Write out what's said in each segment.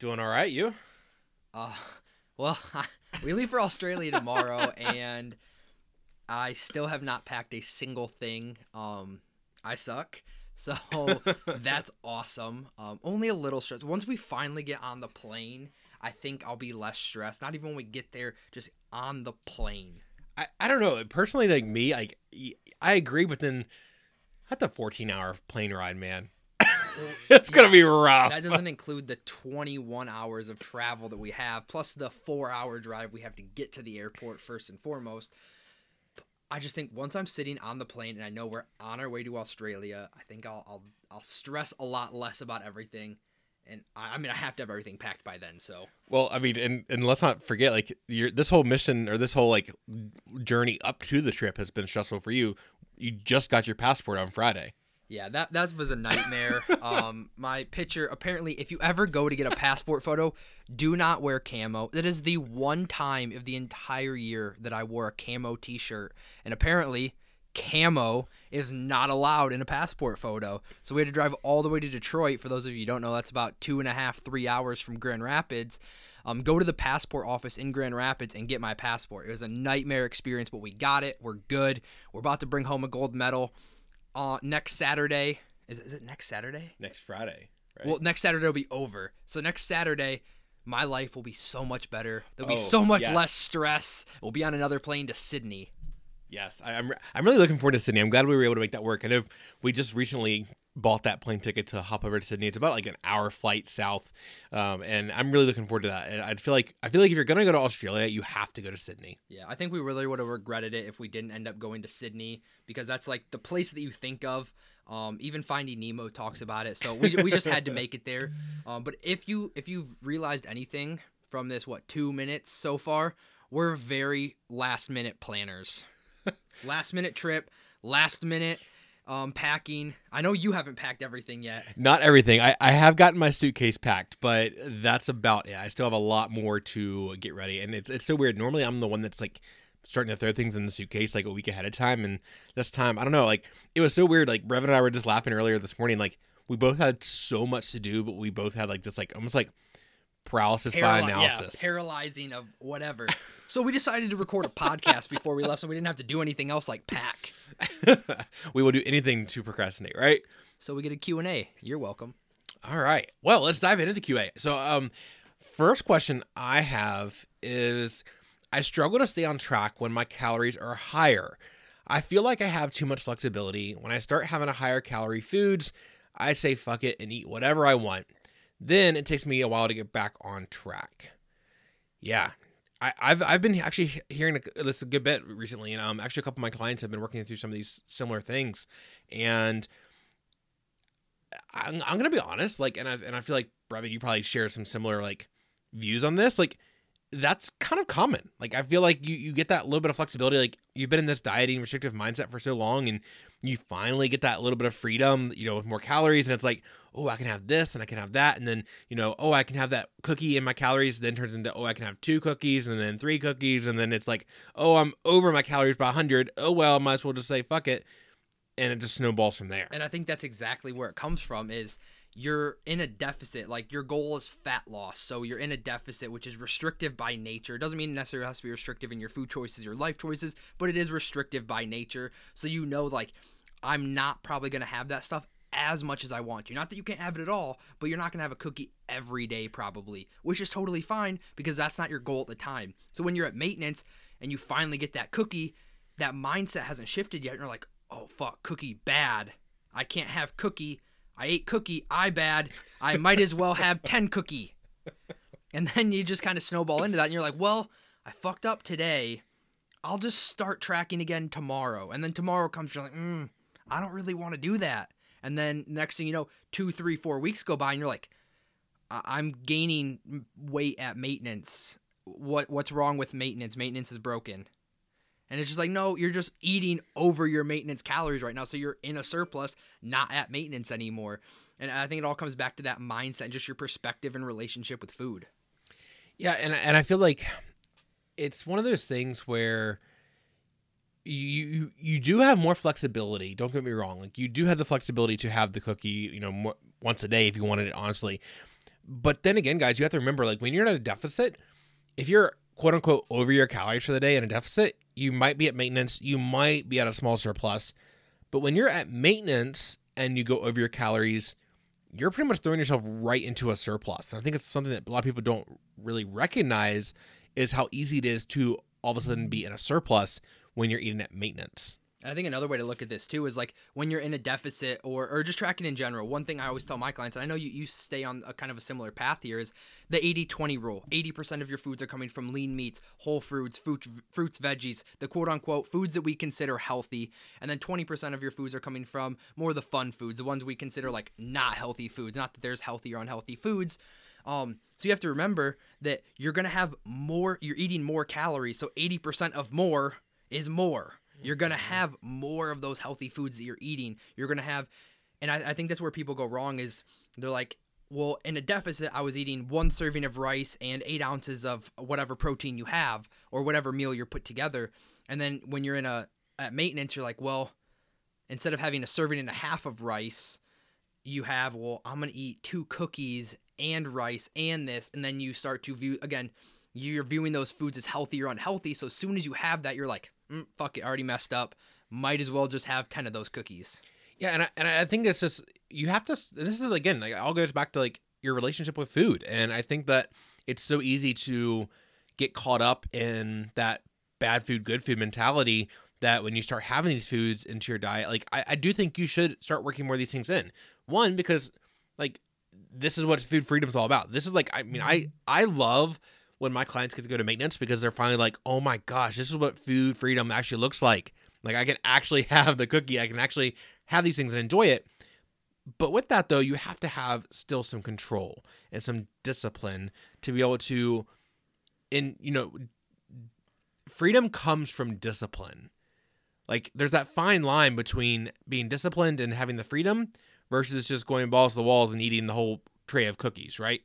Doing all right, you? Uh, well, we leave for Australia tomorrow, and I still have not packed a single thing. Um, I suck. So that's awesome. Um, only a little stressed. Once we finally get on the plane, I think I'll be less stressed. Not even when we get there, just on the plane. I, I don't know. Personally, like me, like I agree, but then that's a 14 hour plane ride, man. it's gonna be rough. That doesn't include the 21 hours of travel that we have, plus the four hour drive we have to get to the airport first and foremost. I just think once I'm sitting on the plane and I know we're on our way to Australia, I think I'll I'll, I'll stress a lot less about everything. And I, I mean, I have to have everything packed by then. So Well, I mean, and and let's not forget, like your this whole mission or this whole like journey up to the trip has been stressful for you. You just got your passport on Friday. Yeah, that that was a nightmare. um, my picture. Apparently, if you ever go to get a passport photo, do not wear camo. That is the one time of the entire year that I wore a camo T-shirt, and apparently, camo is not allowed in a passport photo. So we had to drive all the way to Detroit. For those of you who don't know, that's about two and a half, three hours from Grand Rapids. Um, go to the passport office in Grand Rapids and get my passport. It was a nightmare experience, but we got it. We're good. We're about to bring home a gold medal uh, next Saturday. Is it, is it next Saturday? Next Friday, right? Well, next Saturday will be over. So next Saturday, my life will be so much better. There'll be Oh, so much yes. less stress. We'll be on another plane to Sydney. Yes, I, I'm. re- I'm really looking forward to Sydney. I'm glad we were able to make that work. I know we just recently bought that plane ticket to hop over to Sydney. It's about like an hour flight south, um, and I'm really looking forward to that. And I'd feel like I feel like if you're gonna go to Australia, you have to go to Sydney. Yeah, I think we really would have regretted it if we didn't end up going to Sydney because that's like the place that you think of. Um, even Finding Nemo talks about it, so we, we just had to make it there. Um, but if you if you've realized anything from this, what two minutes so far, we're very last minute planners. last minute trip, last minute um, packing. I know you haven't packed everything yet. Not everything. I, I have gotten my suitcase packed, but that's about it. I still have a lot more to get ready, and it's it's so weird. Normally, I'm the one that's like starting to throw things in the suitcase like a week ahead of time, and this time I don't know. Like it was so weird. Like Brevin and I were just laughing earlier this morning. Like we both had so much to do, but we both had like this like almost like paralysis by analysis. Yeah, paralyzing of whatever. so we decided to record a podcast before we left, so we didn't have to do anything else like pack. we will do anything to procrastinate, right? So we get a Q&A. You're welcome. All right. Well, let's dive into the QA. So, um, first question I have is I struggle to stay on track when my calories are higher. I feel like I have too much flexibility. When I start having a higher calorie foods, I say fuck it and eat whatever I want. Then it takes me a while to get back on track. Yeah. I, I've I've been actually hearing this a good bit recently, and um, actually a couple of my clients have been working through some of these similar things, and I'm, I'm gonna be honest, like, and I and I feel like Brevin, you probably share some similar like views on this. Like, that's kind of common. Like, I feel like you you get that little bit of flexibility. Like, you've been in this dieting restrictive mindset for so long, and you finally get that little bit of freedom. You know, with more calories, and it's like, oh, I can have this and I can have that, and then you know, oh, I can have that cookie in my calories. Then turns into, oh, I can have two cookies, and then three cookies, and then it's like, oh, I'm over my calories by hundred. Oh well, I might as well just say fuck it, and it just snowballs from there. And I think that's exactly where it comes from is you're in a deficit. Like your goal is fat loss. So you're in a deficit, which is restrictive by nature. It doesn't mean necessarily has to be restrictive in your food choices, your life choices, but it is restrictive by nature. So you know, like, I'm not probably going to have that stuff as much as I want to. Not that you can't have it at all, but you're not going to have a cookie every day, probably, which is totally fine because that's not your goal at the time. So when you're at maintenance and you finally get that cookie, that mindset hasn't shifted yet. And you're like, oh, fuck, cookie bad. I can't have cookie. I ate cookie. I bad. I might as well have 10 cookie. And then you just kind of snowball into that. And you're like, well, I fucked up today. I'll just start tracking again tomorrow. And then tomorrow comes, you're like, mm, I don't really want to do that. And then next thing you know, two, three, four weeks go by, and you're like, I- I'm gaining weight at maintenance. What what's wrong with maintenance? Maintenance is broken. And it's just like, no, you're just eating over your maintenance calories right now. So you're in a surplus, not at maintenance anymore. And I think it all comes back to that mindset and just your perspective and relationship with food. Yeah, and and I feel like it's one of those things where you you, do have more flexibility. Don't get me wrong; like you do have the flexibility to have the cookie, you know, more, once a day if you wanted it, honestly. But then again, guys, you have to remember, like when you're at a deficit, if you're quote unquote over your calories for the day in a deficit, you might be at maintenance, you might be at a small surplus. But when you're at maintenance and you go over your calories, you're pretty much throwing yourself right into a surplus. And I think it's something that a lot of people don't really recognize is how easy it is to all of a sudden be in a surplus when you're eating at maintenance. I think another way to look at this too is like when you're in a deficit or, or just tracking in general. One thing I always tell my clients, and I know you, you stay on a kind of a similar path here, is the 80 20 rule. 80% of your foods are coming from lean meats, whole fruits, fruit, fruits, veggies, the quote unquote foods that we consider healthy. And then 20% of your foods are coming from more of the fun foods, the ones we consider like not healthy foods. Not that there's healthy or unhealthy foods. Um, so you have to remember that you're to have more, you're eating more calories. So 80% of more is more. You're gonna mm-hmm. have more of those healthy foods that you're eating. You're gonna have, and I, I, think that's where people go wrong. Is they're like, well, in a deficit, I was eating one serving of rice and eight ounces of whatever protein you have or whatever meal you're put together. And then when you're in a at maintenance, you're like, well, instead of having a serving and a half of rice, you have, well, I'm gonna eat two cookies and rice and this, and then you start to view again. You're viewing those foods as healthy or unhealthy. So as soon as you have that, you're like, mm, fuck it, already messed up. Might as well just have 10 of those cookies. Yeah, and I, and I think it's just you have to. This is again like all goes back to like your relationship with food, and I think that it's so easy to get caught up in that bad food, good food mentality. That when you start having these foods into your diet, like I, I do think you should start working more of these things in. One because like this is what food freedom is all about. This is like I mean I I love when my clients get to go to maintenance because they're finally like, oh my gosh, this is what food freedom actually looks like. Like I can actually have the cookie, I can actually have these things and enjoy it. But with that though, you have to have still some control and some discipline to be able to in you know freedom comes from discipline. Like there's that fine line between being disciplined and having the freedom versus just going balls to the walls and eating the whole tray of cookies, right?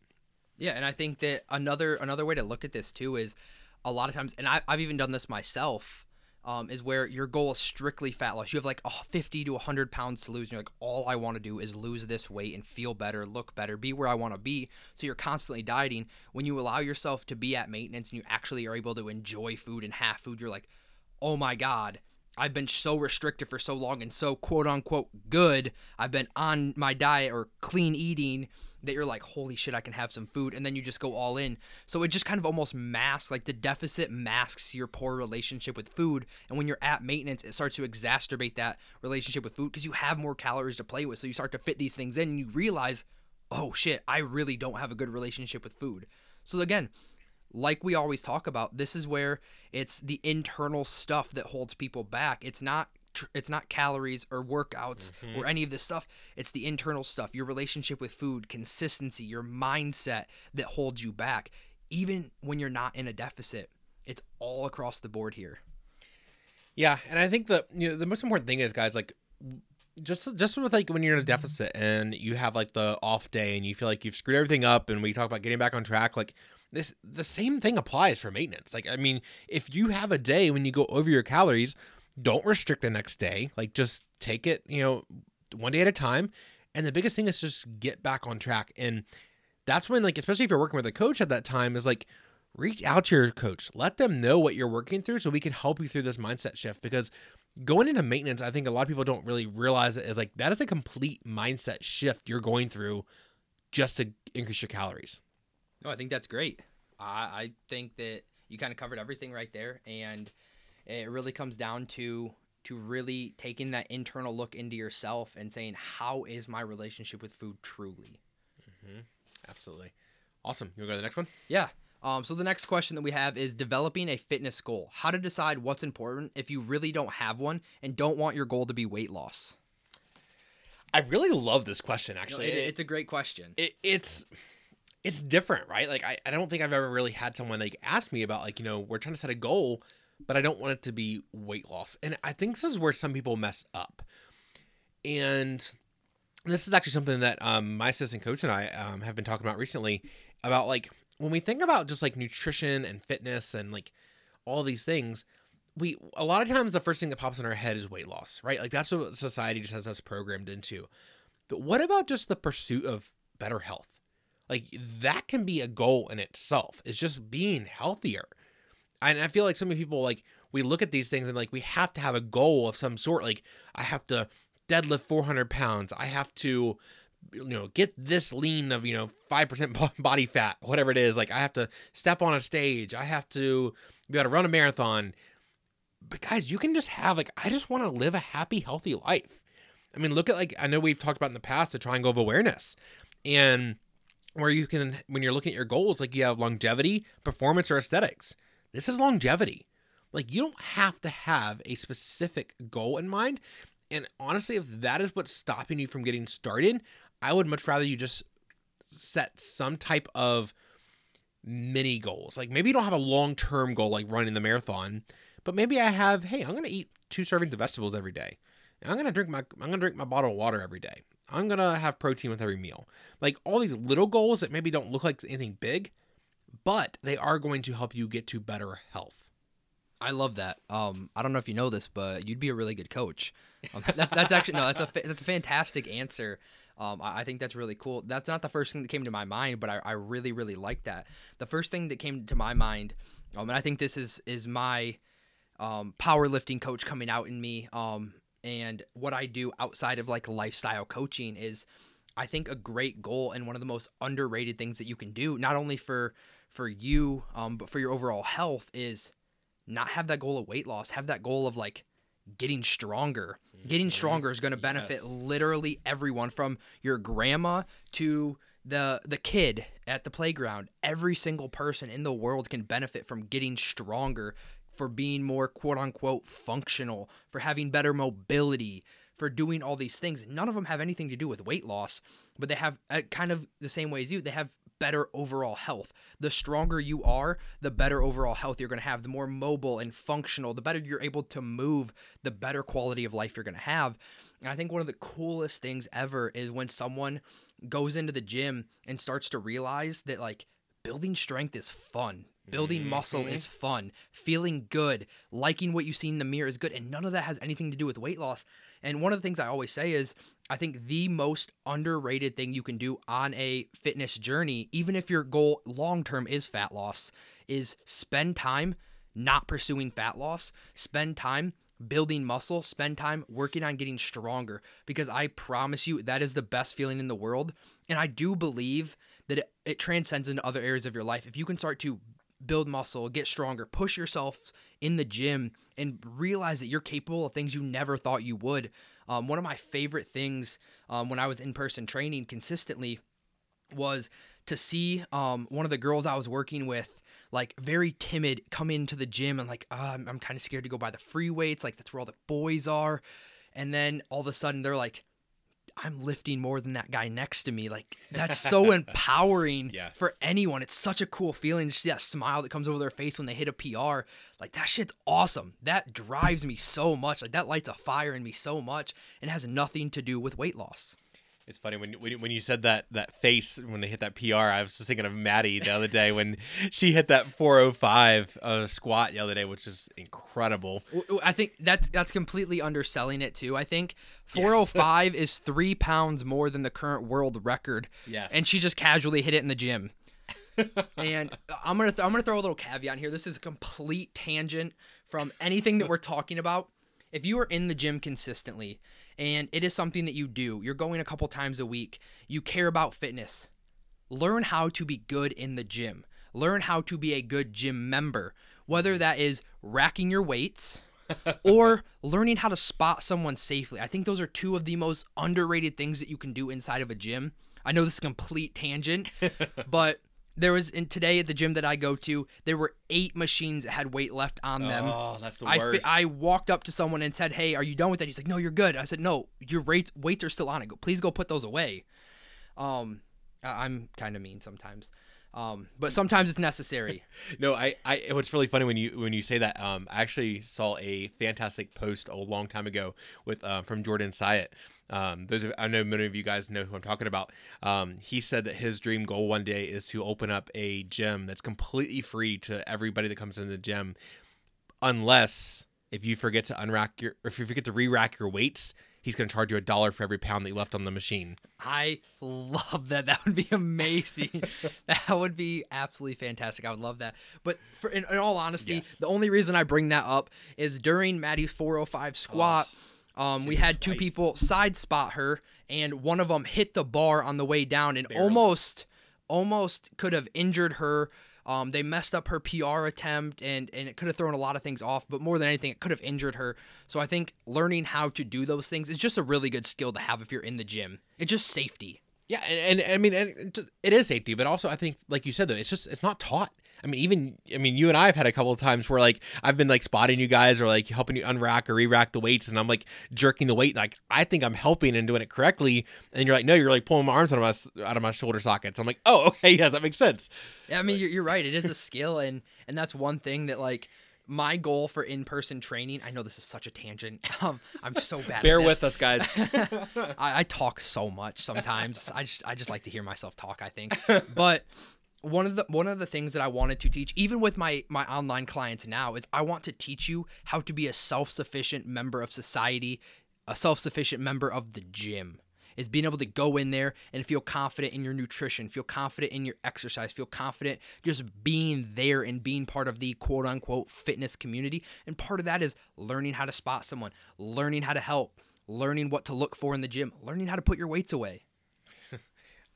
Yeah, and I think that another another way to look at this too is a lot of times, and I, I've even done this myself, um, is where your goal is strictly fat loss. You have like oh, 50 to 100 pounds to lose. And you're like, all I want to do is lose this weight and feel better, look better, be where I want to be. So you're constantly dieting. When you allow yourself to be at maintenance and you actually are able to enjoy food and have food, you're like, oh my God, I've been so restricted for so long and so quote unquote good. I've been on my diet or clean eating that you're like, holy shit, I can have some food. And then you just go all in. So it just kind of almost masks, like the deficit masks your poor relationship with food. And when you're at maintenance, it starts to exacerbate that relationship with food because you have more calories to play with. So you start to fit these things in and you realize, oh shit, I really don't have a good relationship with food. So again, like we always talk about, this is where it's the internal stuff that holds people back. It's not it's not calories or workouts mm-hmm. or any of this stuff. It's the internal stuff, your relationship with food, consistency, your mindset that holds you back. Even when you're not in a deficit, it's all across the board here. Yeah, and I think the you know the most important thing is guys like just just with like when you're in a deficit and you have like the off day and you feel like you've screwed everything up and we talk about getting back on track like this the same thing applies for maintenance. Like I mean, if you have a day when you go over your calories, don't restrict the next day. Like just take it, you know, one day at a time. And the biggest thing is just get back on track. And that's when, like, especially if you're working with a coach at that time, is like reach out to your coach. Let them know what you're working through so we can help you through this mindset shift. Because going into maintenance, I think a lot of people don't really realize it is like that is a complete mindset shift you're going through just to increase your calories. No, I think that's great. I, I think that you kind of covered everything right there. And it really comes down to to really taking that internal look into yourself and saying, how is my relationship with food truly? Mm-hmm. Absolutely. Awesome. You want to go to the next one? Yeah. Um, so the next question that we have is developing a fitness goal. How to decide what's important if you really don't have one and don't want your goal to be weight loss. I really love this question. Actually, it, it's a great question. It, it's it's different, right? Like I, I don't think I've ever really had someone like ask me about like, you know, we're trying to set a goal, but I don't want it to be weight loss. And I think this is where some people mess up. And this is actually something that um, my assistant coach and I um, have been talking about recently about like when we think about just like nutrition and fitness and like all these things, we a lot of times the first thing that pops in our head is weight loss, right? Like that's what society just has us programmed into. But what about just the pursuit of better health? Like that can be a goal in itself. It's just being healthier. And I feel like some people like we look at these things and like we have to have a goal of some sort. Like I have to deadlift 400 pounds. I have to you know get this lean of you know 5% body fat whatever it is like i have to step on a stage i have to be able to run a marathon but guys you can just have like i just want to live a happy healthy life i mean look at like i know we've talked about in the past the triangle of awareness and where you can when you're looking at your goals like you have longevity performance or aesthetics this is longevity. Like you don't have to have a specific goal in mind. And honestly if that is what's stopping you from getting started i would much rather you just set some type of mini goals. Like maybe you don't have a long-term goal like running the marathon but maybe i have hey i'm to eat two servings of vegetables every day. And i'm to drink my i'm to drink my bottle of water every day. I'm gonna have protein with every meal. Like all these little goals that maybe don't look like anything big, but they are going to help you get to better health. I love that. Um, I don't know if you know this, but you'd be a really good coach. Um, that, that's actually no, that's a that's a fantastic answer. Um, I, I, think that's really cool. That's not the first thing that came to my mind, but I, I really really like that. The first thing that came to my mind, um, and I think this is is my um, powerlifting coach coming out in me. Um, and what I do outside of like lifestyle coaching is I think a great goal and one of the most underrated things that you can do not only for for you um but for your overall health is not have that goal of weight loss have that goal of like getting stronger getting mm-hmm. stronger is going to benefit yes. literally everyone from your grandma to the the kid at the playground every single person in the world can benefit from getting stronger for being more quote unquote functional, for having better mobility, for doing all these things. None of them have anything to do with weight loss, but they have uh, kind of the same way as you. They have better overall health. The stronger you are, the better overall health you're going to have. The more mobile and functional, the better you're able to move, the better quality of life you're going to have. And I think one of the coolest things ever is when someone goes into the gym and starts to realize that like building strength is fun. Building mm-hmm. muscle is fun. Feeling good, liking what you see in the mirror is good. And none of that has anything to do with weight loss. And one of the things I always say is I think the most underrated thing you can do on a fitness journey, even if your goal long term is fat loss, is spend time not pursuing fat loss, spend time building muscle, spend time working on getting stronger because I promise you that is the best feeling in the world. And I do believe that it, it transcends into other areas of your life. If you can start to build muscle, get stronger, push yourself in the gym, and realize that you're capable of things you never thought you would. Um, one of my favorite things um, when I was in person training consistently was to see um, one of the girls I was working with like very timid come into the gym and like oh, I'm, I'm kind of scared to go by the free weights like that's where all the boys are and then all of a sudden they're like I'm lifting more than that guy next to me. Like that's so empowering yes. for anyone. It's such a cool feeling to see that smile that comes over their face when they hit a PR. Like that shit's awesome. That drives me so much. Like that lights a fire in me so much and has nothing to do with weight loss. It's funny when, when when you said that that face when they hit that PR. I was just thinking of Maddie the other day when she hit that 405 uh, squat the other day, which is incredible. I think that's that's completely underselling it too. I think 405 yes. is three pounds more than the current world record. Yes, and she just casually hit it in the gym. and I'm gonna th- I'm gonna throw a little caveat here. This is a complete tangent from anything that we're talking about. If you are in the gym consistently and it is something that you do. You're going a couple times a week. You care about fitness. Learn how to be good in the gym. Learn how to be a good gym member, whether that is racking your weights or learning how to spot someone safely. I think those are two of the most underrated things that you can do inside of a gym. I know this is a complete tangent, but there was in today at the gym that I go to, there were eight machines that had weight left on them. Oh, that's the I worst. I walked up to someone and said, "Hey, are you done with that?" He's like, "No, you're good." I said, "No, your weights weights are still on it. Go, please go put those away." Um, I- I'm kind of mean sometimes, um, but sometimes it's necessary. No, I, I. What's really funny when you when you say that, um, I actually saw a fantastic post a long time ago with uh, from Jordan Syatt. Um, those I know many of you guys know who I'm talking about. Um, he said that his dream goal one day is to open up a gym that's completely free to everybody that comes in the gym, unless if you forget to unrack your, if you forget to re-rack your weights, he's going to charge you a dollar for every pound that you left on the machine. I love that. That would be amazing. that would be absolutely fantastic. I would love that. But for in, in all honesty, Yes. the only reason I bring that up is during Maddie's 405 squat, um, we had two people side spot her, and one of them hit the bar on the way down and Barely. almost, almost could have injured her. Um, they messed up her PR attempt, and and it could have thrown a lot of things off. But more than anything, it could have injured her. So I think learning how to do those things is just a really good skill to have if you're in the gym. It's just safety. Yeah, and, and I mean, and it is safety, but also I think, like you said, though, it's just it's not taught. I mean, even I mean, you and I have had a couple of times where like I've been like spotting you guys or like helping you unrack or re-rack the weights, and I'm like jerking the weight, like I think I'm helping and doing it correctly, and you're like, no, you're like pulling my arms out of my out of my shoulder sockets. I'm like, oh, okay, yeah, that makes sense. Yeah, I mean you're, you're right. It is a skill, and and that's one thing that like my goal for in-person training. I know this is such a tangent. Um, I'm so bad. Bear with us, guys. I, I talk so much sometimes. I just I just like to hear myself talk. I think, but one of the one of the things that I wanted to teach, even with my my online clients now, is I want to teach you how to be a self-sufficient member of society, a self-sufficient member of the gym. Is being able to go in there and feel confident in your nutrition, feel confident in your exercise, feel confident just being there and being part of the quote unquote fitness community. And part of that is learning how to spot someone, learning how to help, learning what to look for in the gym, learning how to put your weights away.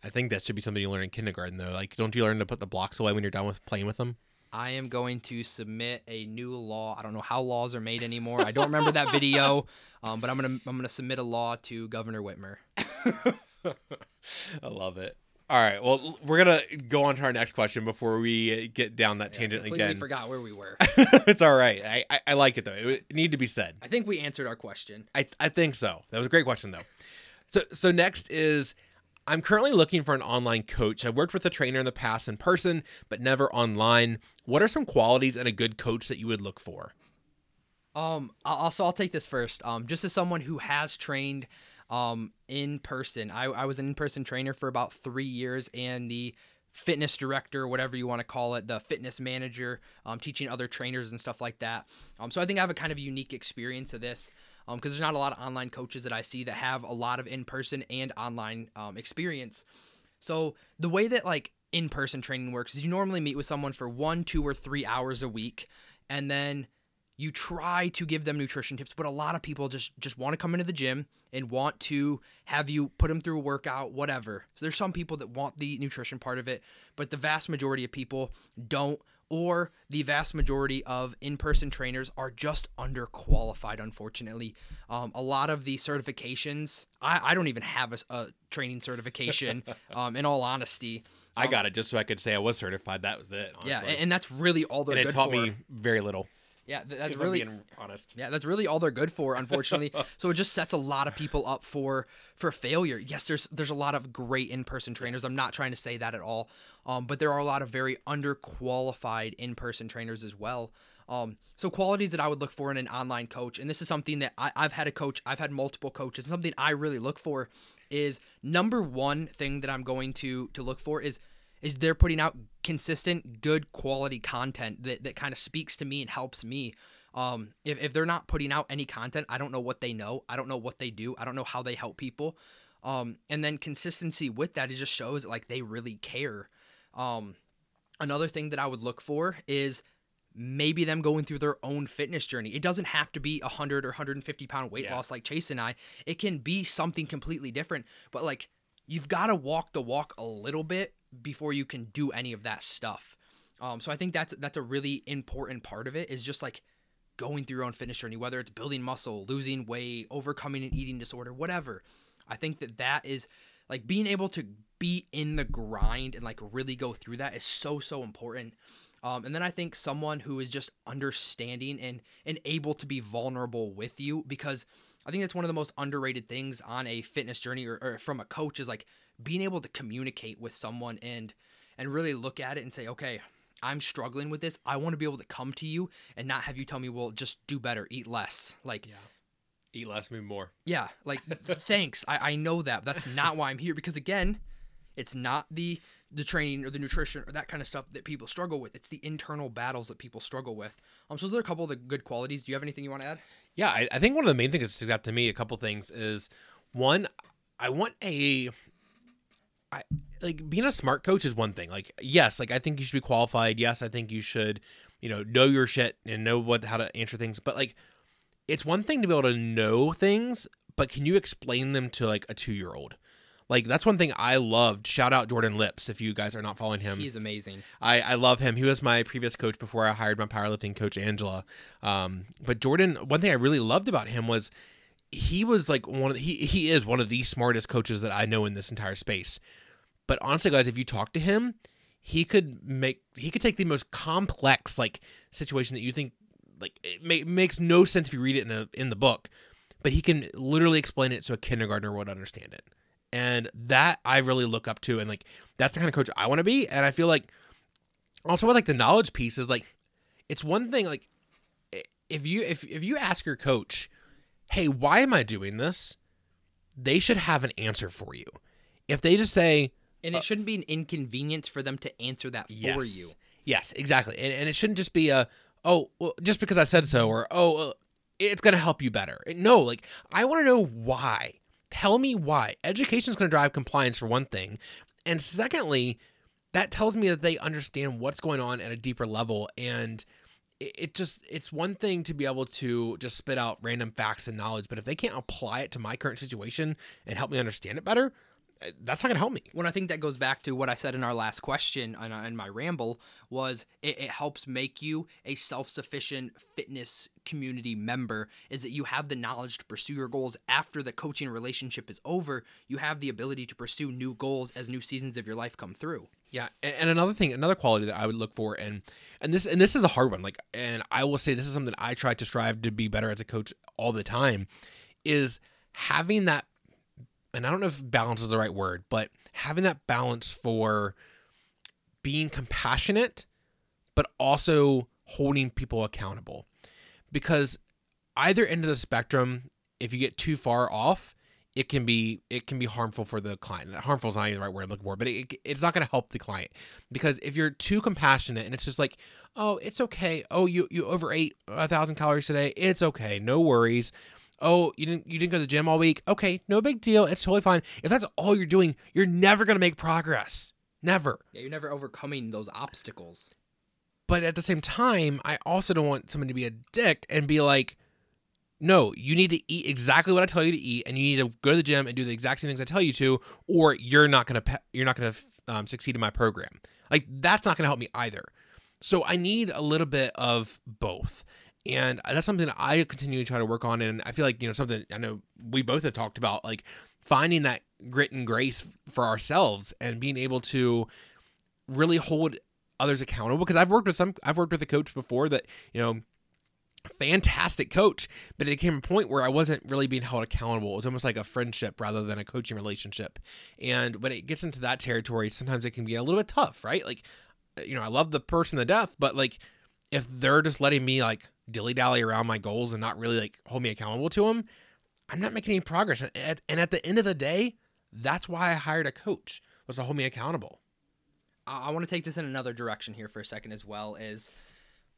I think that should be something you learn in kindergarten, though. Like, don't you learn to put the blocks away when you're done with playing with them? I am going to submit a new law. I don't know how laws are made anymore. I don't remember that video, um, but I'm gonna I'm gonna submit a law to Governor Whitmer. I love it. All right, well, we're gonna go on to our next question before we get down that tangent Completely again. forgot where we were. it's all right. I, I, I like it though. It, it need to be said. I think we answered our question. I, I think so. That was a great question though. So so next is I'm currently looking for an online coach. I've worked with a trainer in the past in person, but never online. What are some qualities in a good coach that you would look for? Um, also I'll take this first. Um, just as someone who has trained, um, in person, I, I was an in-person trainer for about three years, and the fitness director, whatever you want to call it, the fitness manager, um, teaching other trainers and stuff like that. Um, so I think I have a kind of unique experience of this. Um, because there's not a lot of online coaches that I see that have a lot of in-person and online um, experience. So the way that like in-person training works is you normally meet with someone for one, two, or three hours a week, and then you try to give them nutrition tips. But a lot of people just just want to come into the gym and want to have you put them through a workout, whatever. So there's some people that want the nutrition part of it, but the vast majority of people don't. Or the vast majority of in-person trainers are just underqualified, unfortunately. Um, a lot of the certifications, I, I don't even have a, a training certification. um, in all honesty, I got it just so I could say I was certified. That was it. Honestly. yeah, and, and that's really all they're and it taught for. me very little. Yeah, that's really honest. yeah, that's really all they're good for, unfortunately. so it just sets a lot of people up for for failure. Yes, there's there's a lot of great in-person trainers. I'm not trying to say that at all. Um, but there are a lot of very underqualified in-person trainers as well. Um, so qualities that I would look for in an online coach, and this is something that I, I've had a coach, I've had multiple coaches. Something I really look for is number one thing that I'm going to to look for is is they're putting out consistent, good quality content that, that kind of speaks to me and helps me. Um, if, if they're not putting out any content, I don't know what they know. I don't know what they do. I don't know how they help people. Um, and then consistency with that, it just shows like they really care. Um, another thing that I would look for is maybe them going through their own fitness journey. It doesn't have to be a 100 or 150 pound weight Yeah. loss like Chase and I. It can be something completely different, but like you've got to walk the walk a little bit before you can do any of that stuff. Um, so I think that's that's a really important part of it is just like going through your own fitness journey, whether it's building muscle, losing weight, overcoming an eating disorder, whatever. I think that that is like being able to be in the grind and like really go through that is so so important. Um, and then I think someone who is just understanding and and able to be vulnerable with you because I think that's one of the most underrated things on a fitness journey or, or from a coach is like being able to communicate with someone and and really look at it and say, okay, I'm struggling with this. I want to be able to come to you and not have you tell me, well, just do better, eat less. Like, Yeah. Eat less, move more. yeah, like thanks. I, I know that. That's not why I'm here because again, it's not the the training or the nutrition or that kind of stuff that people struggle with. It's the internal battles that people struggle with. Um, so those are a couple of the good qualities. Do you have anything you want to add? Yeah, I, I think one of the main things that sticks out to me, a couple things, is one, I want a, I like being a smart coach is one thing. Like, yes, like I think you should be qualified. Yes, I think you should, you know, know your shit and know what how to answer things. But like, it's one thing to be able to know things, but can you explain them to like a two year old? Like that's one thing I loved. Shout out Jordan Lips if you guys are not following him. He's amazing. I, I love him. He was my previous coach before I hired my powerlifting coach Angela. Um, but Jordan, one thing I really loved about him was he was like one of the, he he is one of the smartest coaches that I know in this entire space. But honestly, guys, if you talk to him, he could make he could take the most complex like situation that you think like it ma- makes no sense if you read it in a in the book, but he can literally explain it so a kindergartner would understand it. And that I really look up to, and like that's the kind of coach I want to be. And I feel like also with like the knowledge piece is like it's one thing like if you if if you ask your coach, "Hey, why am I doing this?" they should have an answer for you. If they just say, And it uh, shouldn't be an inconvenience for them to answer that for you. Yes, exactly. And, and it shouldn't just be a, oh, well, just because I said so, or, oh, well, it's going to help you better. No, like, I want to know why. Tell me why. Education is going to drive compliance for one thing. And secondly, that tells me that they understand what's going on at a deeper level. And it, just, it's one thing to be able to just spit out random facts and knowledge. But if they can't apply it to my current situation and help me understand it better, eh, that's not going to help me. When I think that goes back to what I said in our last question and in my ramble was it, it helps make you a self-sufficient fitness community member is that you have the knowledge to pursue your goals after the coaching relationship is over you have the ability to pursue new goals as new seasons of your life come through Yeah, and, another thing, another quality that I would look for, and and this and this is a hard one. Like, and I will say this is something I try to strive to be better as a coach all the time, is having that. And I don't know if balance is the right word, but having that balance for being compassionate, but also holding people accountable, because either end of the spectrum, if you get too far off, it can be it can be harmful for the client. Harmful is not even the right word I'm looking for, but it, it's not going to help the client because if you're too compassionate and it's just like, oh, it's okay. Oh, you you overate a thousand calories today. It's okay. No worries. Oh, you didn't you didn't go to the gym all week. Okay, no big deal. It's totally fine. If that's all you're doing, you're never going to make progress. Never. yeah you're never overcoming those obstacles But at the same time, I also don't want someone to be a dick and be like, no, you need to eat exactly what I tell you to eat, and you need to go to the gym and do the exact same things I tell you to, or you're not gonna you're not gonna um, succeed in my program. Like that's not gonna help me either. So I need a little bit of both, and that's something I continue to try to work on. And I feel like you know something I know we both have talked about, like finding that grit and grace for ourselves and being able to really hold others accountable because I've worked with some I've worked with a coach before that, you know, fantastic coach, but it came a point where I wasn't really being held accountable. It was almost like a friendship rather than a coaching relationship. And when it gets into that territory, sometimes it can be a little bit tough, right? Like uh, you know, I love the person to death, but like if they're just letting me like dilly dally around my goals and not really like hold me accountable to them, I'm not making any progress. And at, and at the end of the day, that's why I hired a coach was to hold me accountable. I want to take this in another direction here for a second as well is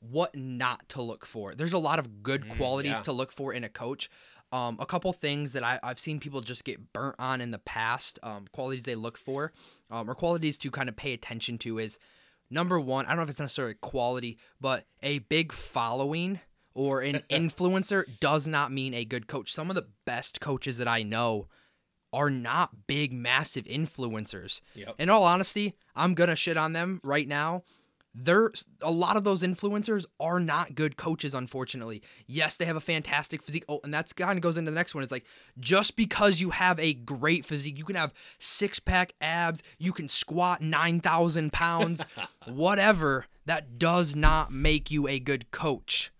what not to look for. There's a lot of good qualities yeah. to look for in a coach. Um, a couple things that I, I've seen people just get burnt on in the past, um, qualities they look for, um, or qualities to kind of pay attention to is number one, I don't know if it's necessarily quality, but a big following or an influencer does not mean a good coach. Some of the best coaches that I know are not big, massive influencers. Yep. In all honesty, I'm gonna shit on them right now. They're a lot of those influencers are not good coaches, unfortunately. Yes, they have a fantastic physique. Oh, and that's kind of goes into the next one. It's like just because you have a great physique, you can have six pack abs, you can squat nine thousand pounds, whatever. That does not make you a good coach.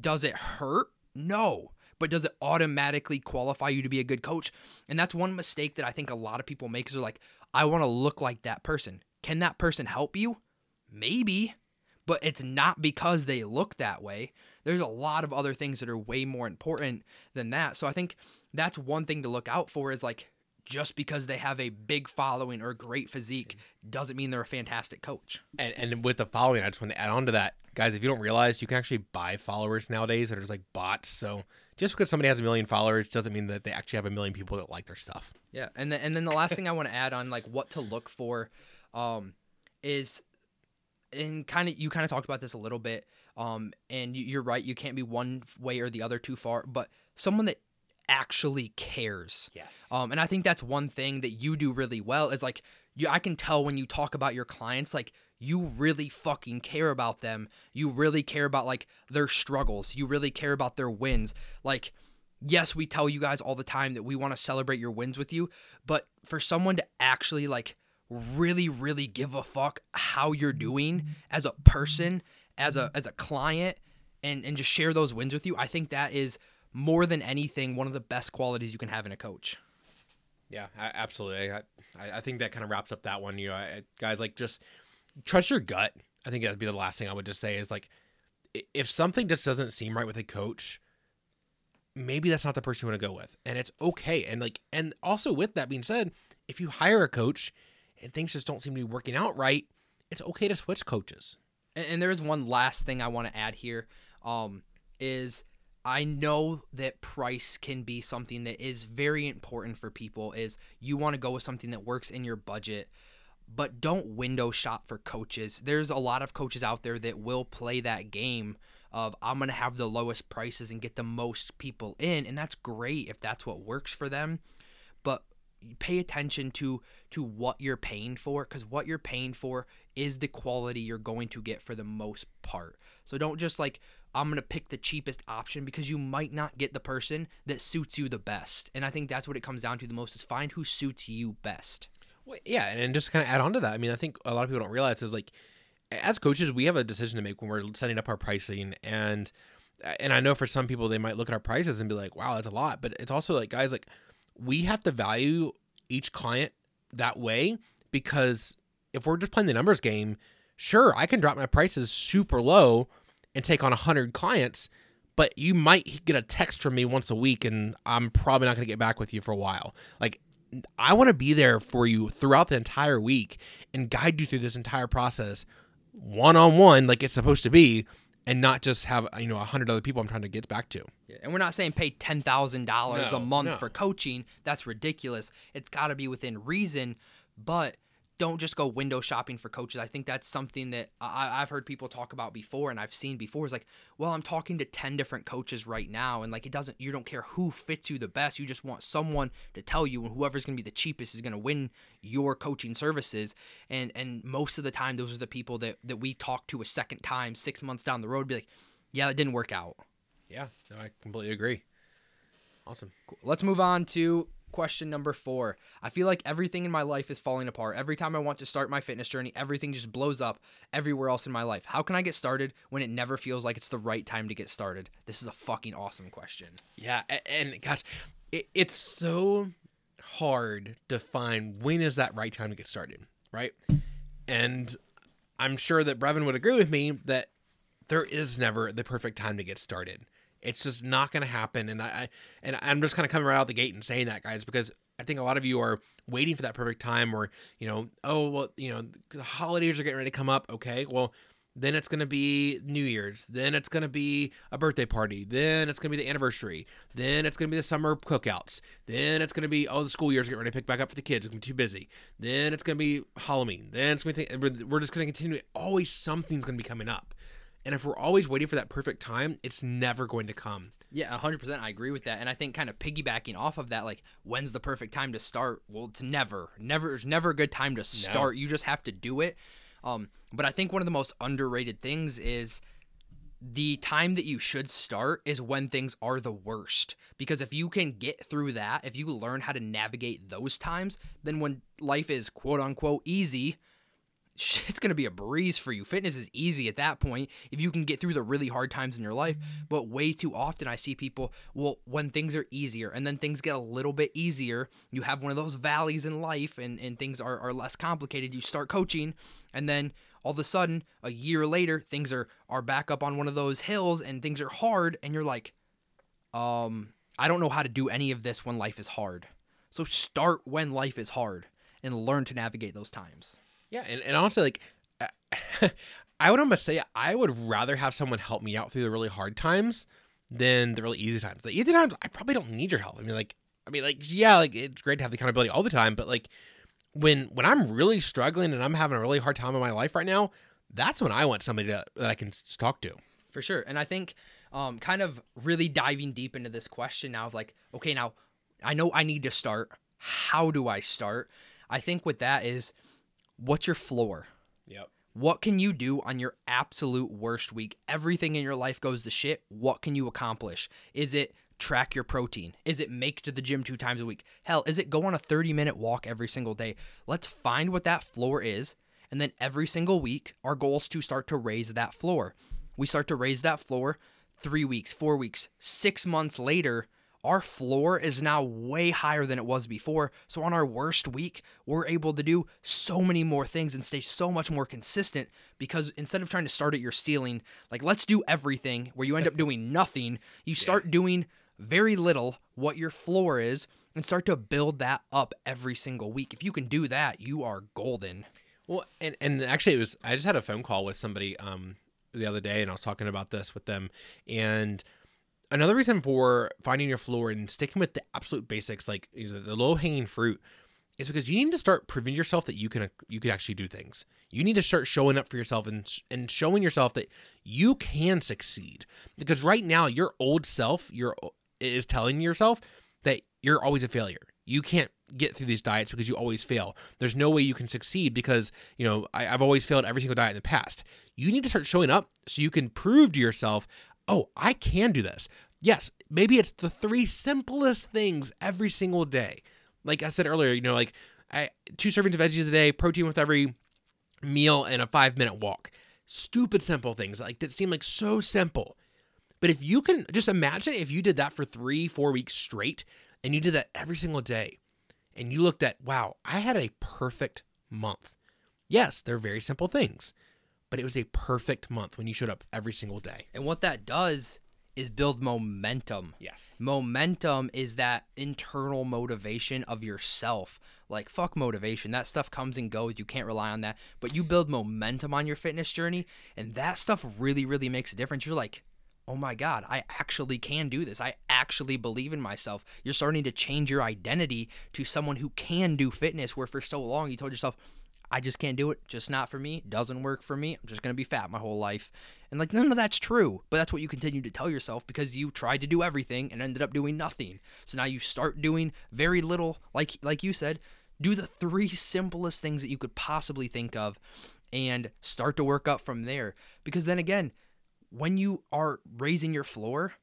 Does it hurt? No. but does it automatically qualify you to be a good coach? And that's one mistake that I think a lot of people make is they're like, I want to look like that person. Can that person help you? Maybe, but it's not because they look that way. There's a lot of other things that are way more important than that. So I think that's one thing to look out for is like just because they have a big following or great physique doesn't mean they're a fantastic coach. And, and with the following, I just want to add on to that, guys. If you don't realize, you can actually buy followers nowadays that are just like bots. So just because somebody has a million followers doesn't mean that they actually have a million people that like their stuff. Yeah, and then and then the last thing I want to add on like what to look for, um, is, and kind of you kind of talked about this a little bit, um, and you, you're right. You can't be one way or the other too far, but someone that actually cares. Yes. Um, and I think that's one thing that you do really well is like you I can tell when you talk about your clients like you really fucking care about them. You really care about like their struggles. You really care about their wins. Like yes, we tell you guys all the time that we want to celebrate your wins with you, but for someone to actually like really really give a fuck how you're doing as a person, as a as a client and and just share those wins with you, I think that is more than anything one of the best qualities you can have in a coach. Yeah, I, absolutely. I, I think that kind of wraps up that one. You know, I, guys, like just trust your gut. I think that'd be the last thing I would just say is like, if something just doesn't seem right with a coach, maybe that's not the person you want to go with, and it's okay. And like, and also with that being said, if you hire a coach and things just don't seem to be working out right, it's okay to switch coaches. And, and there is one last thing I want to add here. Um, is I know that price can be something that is very important for people is you want to go with something that works in your budget but don't window shop for coaches. There's a lot of coaches out there that will play that game of I'm going to have the lowest prices and get the most people in and that's great if that's what works for them. But pay attention to to what you're paying for cuz what you're paying for is the quality you're going to get for the most part. So don't just like I'm to pick the cheapest option because you might not get the person that suits you the best. And I think that's what it comes down to the most is find who suits you best. Well, yeah, and just kind of add on to that. I mean, I think a lot of people don't realize is like as coaches, we have a decision to make when we're setting up our pricing and and I know for some people they might look at our prices and be like, "Wow, that's a lot." But it's also like guys like we have to value each client that way because if we're just playing the numbers game, sure, I can drop my prices super low and take on 100 clients, but you might get a text from me once a week and I'm probably not going to get back with you for a while. Like, I want to be there for you throughout the entire week and guide you through this entire process one on one, like it's supposed to be, and not just have uh, you know a hundred other people I'm trying to get back to. Yeah, and we're not saying pay ten thousand no, dollars a month no. for coaching. That's ridiculous. It's got to be within reason, but don't just go window shopping for coaches. I think that's something that I, have heard people talk about before and I've seen before is like, well, I'm talking to 10 different coaches right now. And like, it doesn't, you don't care who fits you the best. You just want someone to tell you and whoever's going to be the cheapest is going to win your coaching services. And, and most of the time, those are the people that, that we talk to a second time, six months down the road, be like, yeah, that didn't work out. Yeah, no, I completely agree. Awesome. Cool. Let's move on to Question number four. I feel like everything in my life is falling apart. Every time I want to start my fitness journey, everything just blows up everywhere else in my life. How can I get started when it never feels like it's the right time to get started? This is a fucking awesome question. Yeah. And, gosh, it, it's so hard to find when is that right time to get started, right? And I'm sure that Brevin would agree with me that there is never the perfect time to get started. It's just not going to happen. And I, I and I'm just kind of coming right out the gate and saying that, guys, because I think a lot of you are waiting for that perfect time, or you know, oh well, you know, the holidays are getting ready to come up. Okay, well, then it's going to be New Year's, then it's going to be a birthday party, then it's going to be the anniversary, then it's going to be the summer cookouts, then it's going to be oh the school year's getting ready to pick back up for the kids, it's going to be too busy, then it's going to be Halloween, then it's going to be we're just going to continue. Always something's going to be coming up. And if we're always waiting for that perfect time, it's never going to come. Yeah, 100%. I agree with that. And I think kind of piggybacking off of that, like, when's the perfect time to start? Well, it's never. Never. There's never a good time to start. No. You just have to do it. Um, but I think one of the most underrated things is the time that you should start is when things are the worst. Because if you can get through that, if you learn how to navigate those times, then when life is quote unquote easy, shit's going to be a breeze for you. Fitness is easy at that point if you can get through the really hard times in your life. But way too often I see people, well, when things are easier and then things get a little bit easier, you have one of those valleys in life and, and things are, are less complicated. You start coaching and then all of a sudden, a year later, things are are back up on one of those hills and things are hard and you're like, um, I don't know how to do any of this when life is hard. So start when life is hard and learn to navigate those times. Yeah, and, and honestly, like I would almost say I would rather have someone help me out through the really hard times than the really easy times. The easy times, I probably don't need your help. I mean, like, I mean, like, yeah, like it's great to have the accountability all the time, but like when when I'm really struggling and I'm having a really hard time in my life right now, that's when I want somebody to, that I can talk to. For sure, and I think um, kind of really diving deep into this question now of like, okay, now I know I need to start. How do I start? I think with that is what's your floor? Yep. What can you do on your absolute worst week? Everything in your life goes to shit. What can you accomplish? Is it track your protein? Is it make to the gym two times a week? Hell, is it go on a 30 minute walk every single day? Let's find what that floor is. And then every single week, our goal is to start to raise that floor. We start to raise that floor three weeks, four weeks, six months later our floor is now way higher than it was before. So on our worst week, we're able to do so many more things and stay so much more consistent because instead of trying to start at your ceiling, like let's do everything where you end up doing nothing, you start yeah. doing very little what your floor is and start to build that up every single week. If you can do that, you are golden. Well, and and actually it was I just had a phone call with somebody um the other day and I was talking about this with them and another reason for finding your floor and sticking with the absolute basics, like the low hanging fruit, is because you need to start proving yourself that you can you can actually do things. You need to start showing up for yourself and and showing yourself that you can succeed. Because right now, your old self, your is telling yourself that you're always a failure. You can't get through these diets because you always fail. There's no way you can succeed because, you know, I, have always failed every single diet in the past. You need to start showing up so you can prove to yourself oh, I can do this. Yes, maybe it's the three simplest things every single day. Like I said earlier, you know, like I, two servings of veggies a day, protein with every meal, and a five minute walk. Stupid simple things like that seem like so simple. But if you can just imagine if you did that for three, four weeks straight and you did that every single day and you looked at, wow, I had a perfect month. Yes, they're very simple things, but it was a perfect month when you showed up every single day. And what that does is build momentum. Yes. Momentum is that internal motivation of yourself. Like, fuck motivation. That stuff comes and goes. You can't rely on that. But you build momentum on your fitness journey, and that stuff really, really makes a difference. You're like, oh my God, I actually can do this. I actually believe in myself. You're starting to change your identity to someone who can do fitness, where for so long you told yourself, I just can't do it. Just not for me. Doesn't work for me. I'm just going to be fat my whole life. And like, none of that's true. But that's what you continue to tell yourself because you tried to do everything and ended up doing nothing. So now you start doing very little, like, like you said, do the three simplest things that you could possibly think of and start to work up from there. Because then again, when you are raising your floor,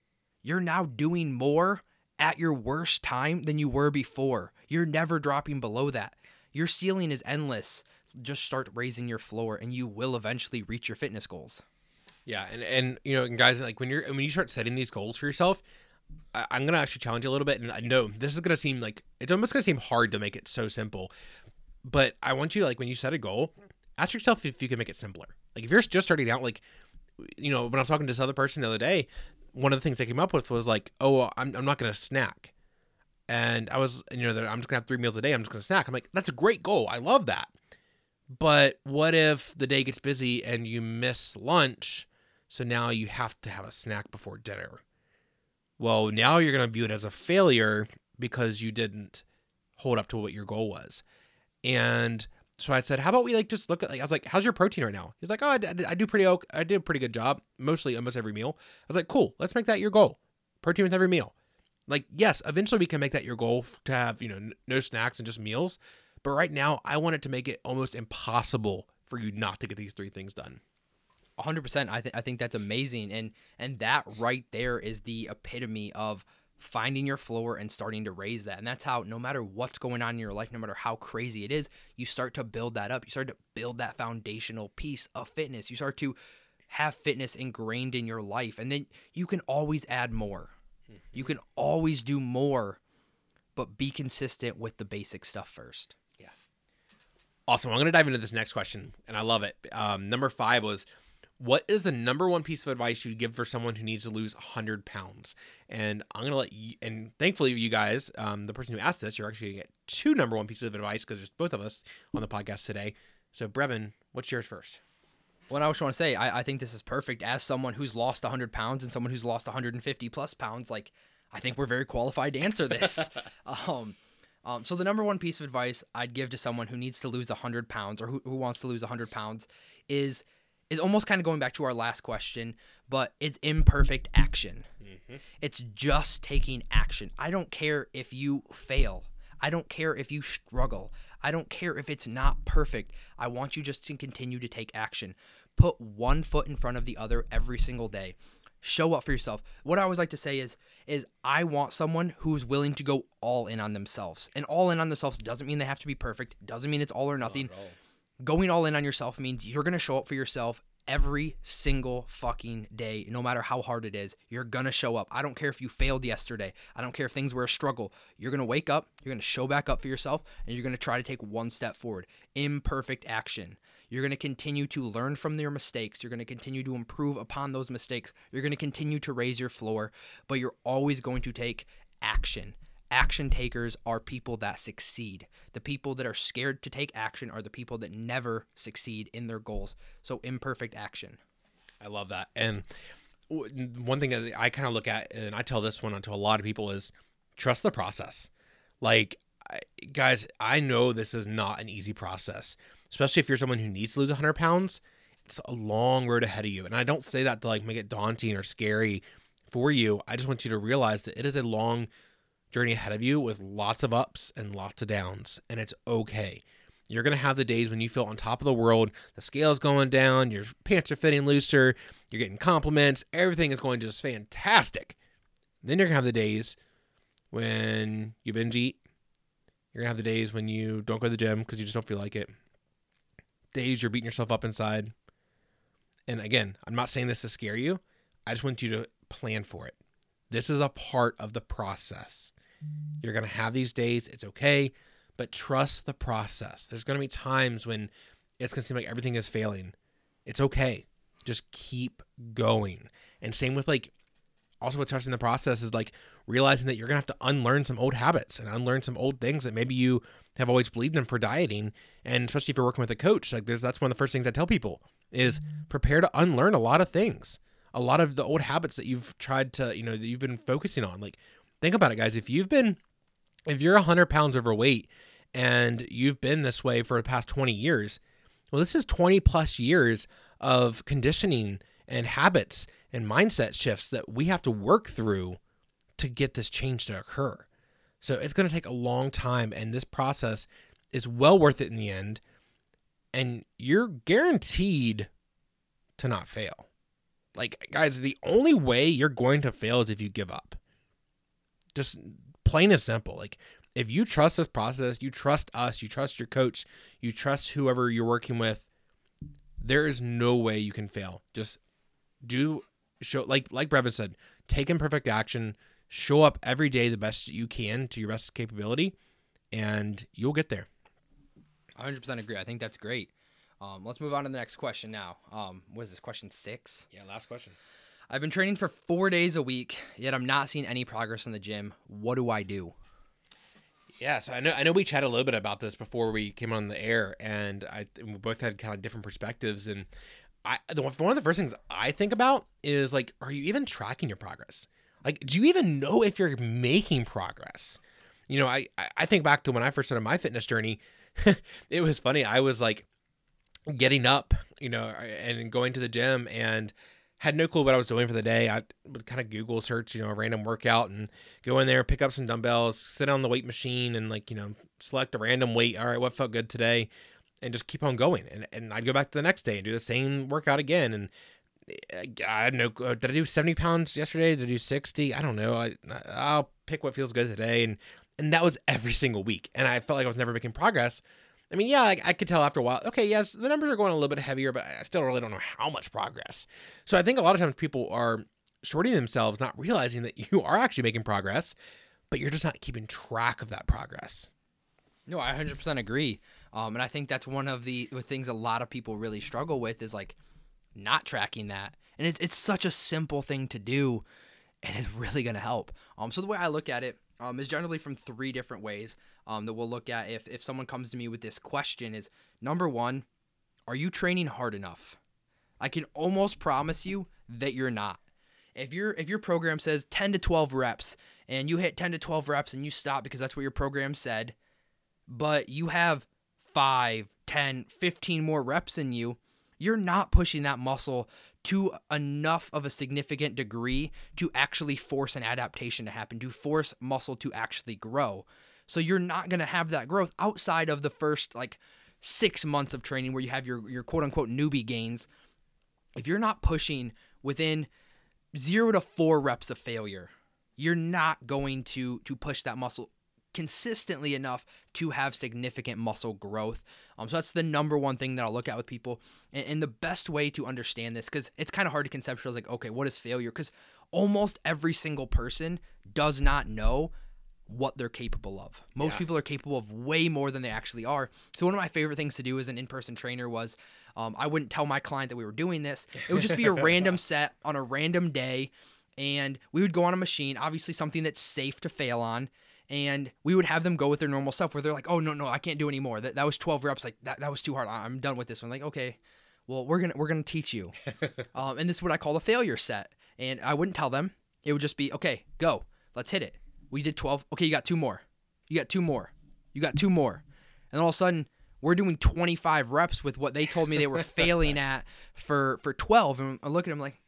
you're now doing more at your worst time than you were before. You're never dropping below that. Your ceiling is endless just start raising your floor and you will eventually reach your fitness goals. Yeah, and and you know, guys, like when you're when you start setting these goals for yourself, I, am gonna actually challenge you a little bit, and I know this is gonna seem like it's almost gonna seem hard to make it so simple, but I want you like when you set a goal, ask yourself if you can make it simpler. Like if you're just starting out, like you know, when I was talking to this other person the other day, one of the things they came up with was like, oh, I'm I'm not gonna snack. And I was, you know, that I'm just gonna have three meals a day. I'm just gonna snack. I'm like, that's a great goal. I love that. But what if the day gets busy and you miss lunch? So now you have to have a snack before dinner. Well, now you're to view it as a failure because you didn't hold up to what your goal was. And so I said, how about we like just look at like I was like, how's your protein right now? He's like, oh, I, I do pretty okay. I did a pretty good job, mostly almost every meal. I was like, cool, let's make that your goal. Protein with every meal. Like, yes, eventually we can make that your goal to have you know no snacks and just meals. But right now, I wanted to make it almost impossible for you not to get these three things done. 100%. I think I think that's amazing and and that right there is the epitome of finding your floor and starting to raise that. And that's how, no matter what's going on in your life, no matter how crazy it is, you start to build that up. You start to build that foundational piece of fitness. You start to have fitness ingrained in your life. And then you can always add more. You can always do more, but be consistent with the basic stuff first. Yeah. Awesome. I'm going to dive into this next question, and I love it. Um, number five was, what is the number one piece of advice you'd give for someone who needs to lose 100 pounds? And I'm going to let you, and thankfully, you guys, um, the person who asked this, you're actually to get two number one pieces of advice because there's both of us on the podcast today. So, Brevin, what's yours first? What I just want to say, I, I think this is perfect. As someone who's lost 100 pounds and someone who's lost 150 plus pounds, like, I think we're very qualified to answer this. um, um, so the number one piece of advice I'd give to someone who needs to lose 100 pounds or who, who wants to lose 100 pounds is is almost kind of going back to our last question, but it's imperfect action. It's just taking action. I don't care if you fail. I don't care if you struggle. I don't care if it's not perfect. I want you just to continue to take action. Put one foot in front of the other every single day show up for yourself. What I always like to say is is I want someone who's willing to go all in on themselves. And all in on themselves doesn't mean they have to be perfect. Doesn't mean it's all or nothing. Going all in on yourself means you're going to show up for yourself every single fucking day, no matter how hard it is. You're going to show up. I don't care if you failed yesterday. I don't care if things were a struggle. You're going to wake up, you're going to show back up for yourself, and you're going to try to take one step forward. Imperfect action. You're going to continue to learn from your mistakes. You're going to continue to improve upon those mistakes. You're going to continue to raise your floor, but you're always going to take action. Action takers are people that succeed. The people that are scared to take action are the people that never succeed in their goals. So, imperfect action. I love that. And one thing that I kind of look at, and I tell this one to a lot of people, is trust the process. Like, guys, I know this is not an easy process, especially if you're someone who needs to lose 100 pounds. It's a long road ahead of you. And I don't say that to like make it daunting or scary for you. I just want you to realize that it is a long journey ahead of you with lots of ups and lots of downs, and it's okay. You're going to have the days when you feel on top of the world, the scale's going down, your pants are fitting looser, you're getting compliments, everything is going just fantastic. Then you're going to have the days when you binge eat. You're going to have the days when you don't go to the gym because you just don't feel like it. Days you're beating yourself up inside. And again, I'm not saying this to scare you. I just want you to plan for it. This is a part of the process. You're going to have these days. It's okay, but trust the process. There's going to be times when it's going to seem like everything is failing. It's okay. Just keep going. And same with like, also with trusting the process is like realizing that you're going to have to unlearn some old habits and unlearn some old things that maybe you have always believed in for dieting. And especially if you're working with a coach, like there's, that's one of the first things I tell people is prepare to unlearn a lot of things a lot of the old habits that you've tried to, you know, that you've been focusing on. Like, think about it, guys. If you've been, if you're 100 pounds overweight and you've been this way for the past 20 years, well, this is 20 plus years of conditioning and habits and mindset shifts that we have to work through to get this change to occur. So it's going to take a long time, and this process is well worth it in the end. And you're guaranteed to not fail. Like, guys, the only way you're going to fail is if you give up. Just plain and simple. Like, if you trust this process, you trust us, you trust your coach, you trust whoever you're working with, there is no way you can fail. Just do show like like Brevin said, take imperfect action, show up every day the best you can to your best capability, and you'll get there. 100% agree. I think that's great. Um, let's move on to the next question now. Um, what is this question six? Yeah, last question. I've been training for four days a week, yet I'm not seeing any progress in the gym. What do I do? Yeah, so I know I know we chatted a little bit about this before we came on the air, and I we both had kind of different perspectives. And I the one of the first things I think about is like, are you even tracking your progress? Like, do you even know if you're making progress? You know, I I think back to when I first started my fitness journey. it was funny. I was like getting up, you know, and going to the gym and had no clue what I was doing for the day. I would kind of Google search, you know, a random workout and go in there, pick up some dumbbells, sit on the weight machine and like, you know, select a random weight. All right, what felt good today? And just keep on going. And, and I'd go back to the next day and do the same workout again. And I don't know. uh, Did I do 70 pounds yesterday? Did I do 60? I don't know. I, I'll pick what feels good today. And, and that was every single week. And I felt like I was never making progress. I mean, yeah, I, I could tell after a while, okay, yes, the numbers are going a little bit heavier, but I still really don't know how much progress. So I think a lot of times people are shorting themselves, not realizing that you are actually making progress, but you're just not keeping track of that progress. No, I 100% agree. Um, and I think that's one of the, things a lot of people really struggle with is like not tracking that. And it's, it's such a simple thing to do, and it's really going to help. Um, so the way I look at it um, is generally from three different ways um, that we'll look at if, if someone comes to me with this question is number one, are you training hard enough? I can almost promise you that you're not. If your if your program says 10 to 12 reps and you hit 10 to 12 reps and you stop because that's what your program said, but you have 5, 10, 15 more reps in you, you're not pushing that muscle to enough of a significant degree to actually force an adaptation to happen, to force muscle to actually grow. So you're not going to have that growth outside of the first like 6 months of training where you have your your quote unquote newbie gains. If you're not pushing within 0 to 4 reps of failure, you're not going to to push that muscle consistently enough to have significant muscle growth. Um, so that's the number one thing that I'll look at with people. And, and the best way to understand this, because it's kind of hard to conceptualize, like, okay, what is failure? Because almost every single person does not know what they're capable of. Most Yeah. people are capable of way more than they actually are. So one of my favorite things to do as an in-person trainer was um, I wouldn't tell my client that we were doing this. It would just be a random set on a random day, and we would go on a machine, obviously something that's safe to fail on. And we would have them go with their normal stuff where they're like, oh, no, no, I can't do anymore. That, that was 12 reps. Like, that, that was too hard. I'm done with this one. Like, okay, well, we're going to we're gonna teach you. um, and this is what I call the failure set. And I wouldn't tell them. It would just be, okay, go. Let's hit it. We did 12. Okay, you got two more. You got two more. You got two more. And all of a sudden, we're doing 25 reps with what they told me they were failing at for for 12. And I look at them like,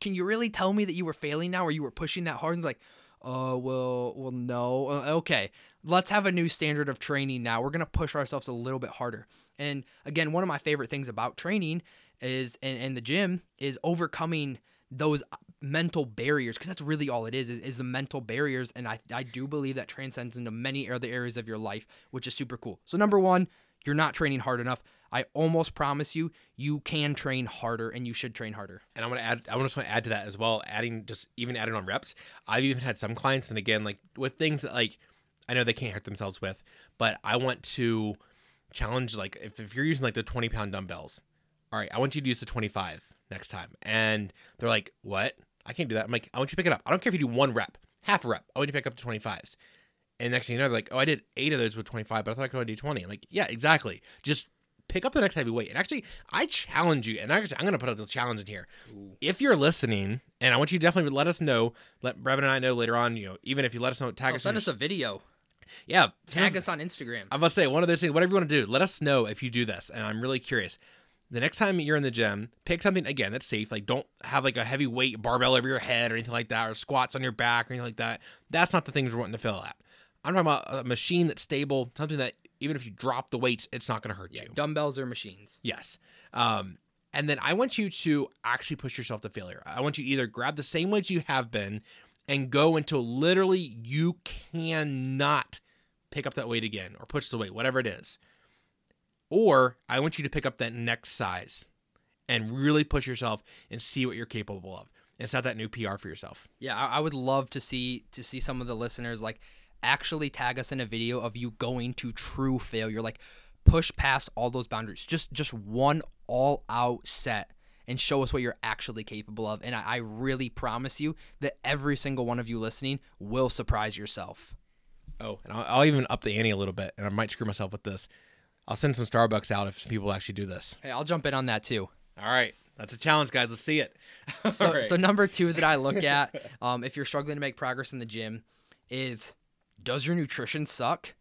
can you really tell me that you were failing now or you were pushing that hard? And they're like, oh, well, well, no. Uh, okay, let's have a new standard of training now. We're going to push ourselves a little bit harder. And again, one of my favorite things about training is, and, and the gym, is overcoming those mental barriers because that's really all it is, is is the mental barriers and I, I do believe that transcends into many other areas of your life which is super cool so number one you're not training hard enough i almost promise you you can train harder and you should train harder And I'm gonna add. I just want to add to that as well. Adding just even adding on reps. I've even had some clients, and again, like with things that like I know they can't hurt themselves with, but I want to challenge. Like if, if you're using like the 20 pound dumbbells, all right, I want you to use the 25 next time. And they're like, what? I can't do that. I'm like, I want you to pick it up. I don't care if you do one rep, half a rep. I want you to pick up the 25s. And next thing you know, they're like, oh, I did eight of those with 25, but I thought I could only do 20. I'm like, yeah, exactly. Just pick up the next heavy weight. And actually, I challenge you, and actually, I'm going to put a challenge in here. If you're listening, and I want you to definitely let us know, let Brevin and I know later on, you know, even if you let us know, tag oh, us. send us your- a video yeah, tag us on instagram I must say one of those things. Whatever you want to do, let us know if you do this, and I'm really curious. The next time you're in the gym, pick something again that's safe. Like don't have like a heavy weight barbell over your head or anything like that, or squats on your back or anything like that. That's not the things we're wanting to fill at. I'm talking about a machine that's stable, something that even if you drop the weights, it's not going to hurt yeah you. dumbbells or machines Yes. Um, and then I want you to actually push yourself to failure. I want you to either grab the same weights you have been and go until literally you cannot pick up that weight again or push the weight, whatever it is. Or I want you to pick up that next size and really push yourself and see what you're capable of and set that new PR for yourself. Yeah, I, would love to see to see some of the listeners like actually tag us in a video of you going to true failure, like push past all those boundaries. Just just one all out set and show us what you're actually capable of. And I, I really promise you that every single one of you listening will surprise yourself. Oh, and I'll, I'll even up the ante a little bit, and I might screw myself with this. I'll send some Starbucks out if people actually do this. Hey, I'll jump in on that too. All right, that's a challenge, guys. Let's see it. So, right. so number two that I look at, um, if you're struggling to make progress in the gym, is does your nutrition suck?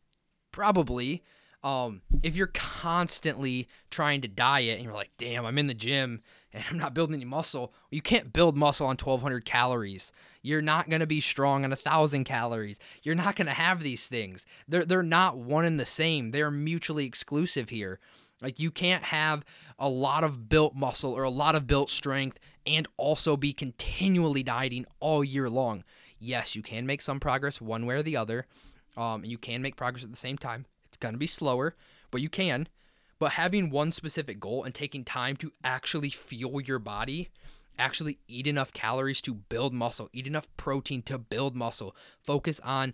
Probably. Um, if you're constantly trying to diet and you're like, damn, I'm in the gym and I'm not building any muscle, you can't build muscle on 1,200 calories. You're not gonna be strong on a thousand calories. You're not gonna have these things. They're they're not one and the same. They're mutually exclusive here. Like you can't have a lot of built muscle or a lot of built strength and also be continually dieting all year long. Yes, you can make some progress one way or the other. Um, and you can make progress at the same time. It's going to be slower, but you can. But having one specific goal and taking time to actually fuel your body, actually eat enough calories to build muscle, eat enough protein to build muscle, focus on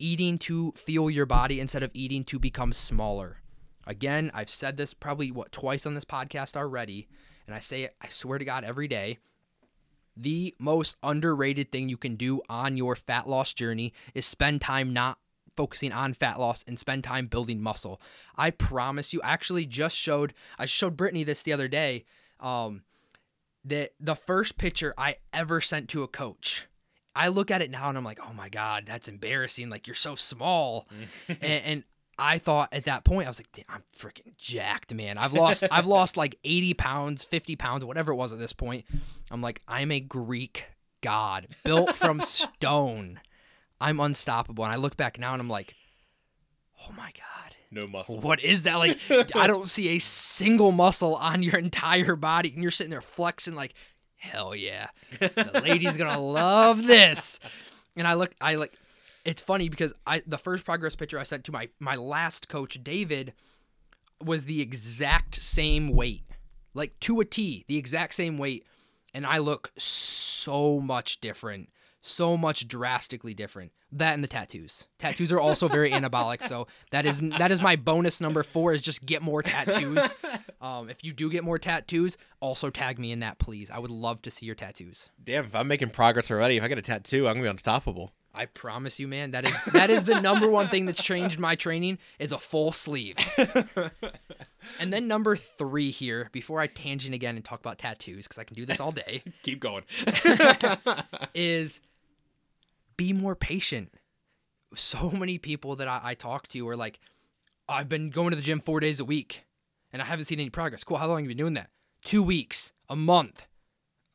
eating to fuel your body instead of eating to become smaller. Again, I've said this probably what twice on this podcast already, and I say it, I swear to God, every day. The most underrated thing you can do on your fat loss journey is spend time not focusing on fat loss and spend time building muscle. I promise you, I actually just showed I showed Brittany this the other day. Um, that the first picture I ever sent to a coach. I look at it now and I'm like, oh my god, that's embarrassing. Like you're so small, and, and I thought at that point I was like, I'm freaking jacked, man. I've lost I've lost like 80 pounds, 50 pounds, whatever it was at this point. I'm like, I'm a Greek god built from stone. I'm unstoppable. And I look back now and I'm like, oh my god. No muscle. What is that? Like, I don't see a single muscle on your entire body, and you're sitting there flexing like, hell yeah, the lady's gonna love this. And I look, I like, it's funny because I the first progress picture I sent to my my last coach, David, was the exact same weight, like to a T, the exact same weight, and I look so much different so much drastically different. That and the tattoos. Tattoos are also very anabolic, so that is that is my bonus number four is just get more tattoos. Um, if you do get more tattoos, also tag me in that, please. I would love to see your tattoos. Damn, if I'm making progress already, if I get a tattoo, I'm gonna be unstoppable. I promise you, man. That is that is the number one thing that's changed my training is a full sleeve. and then number three here, before I tangent again and talk about tattoos, because I can do this all day, Keep going. is be more patient. So many people that I, I talk to are like, I've been going to the gym four days a week and I haven't seen any progress. Cool. How long have you been doing that? Two weeks, a month.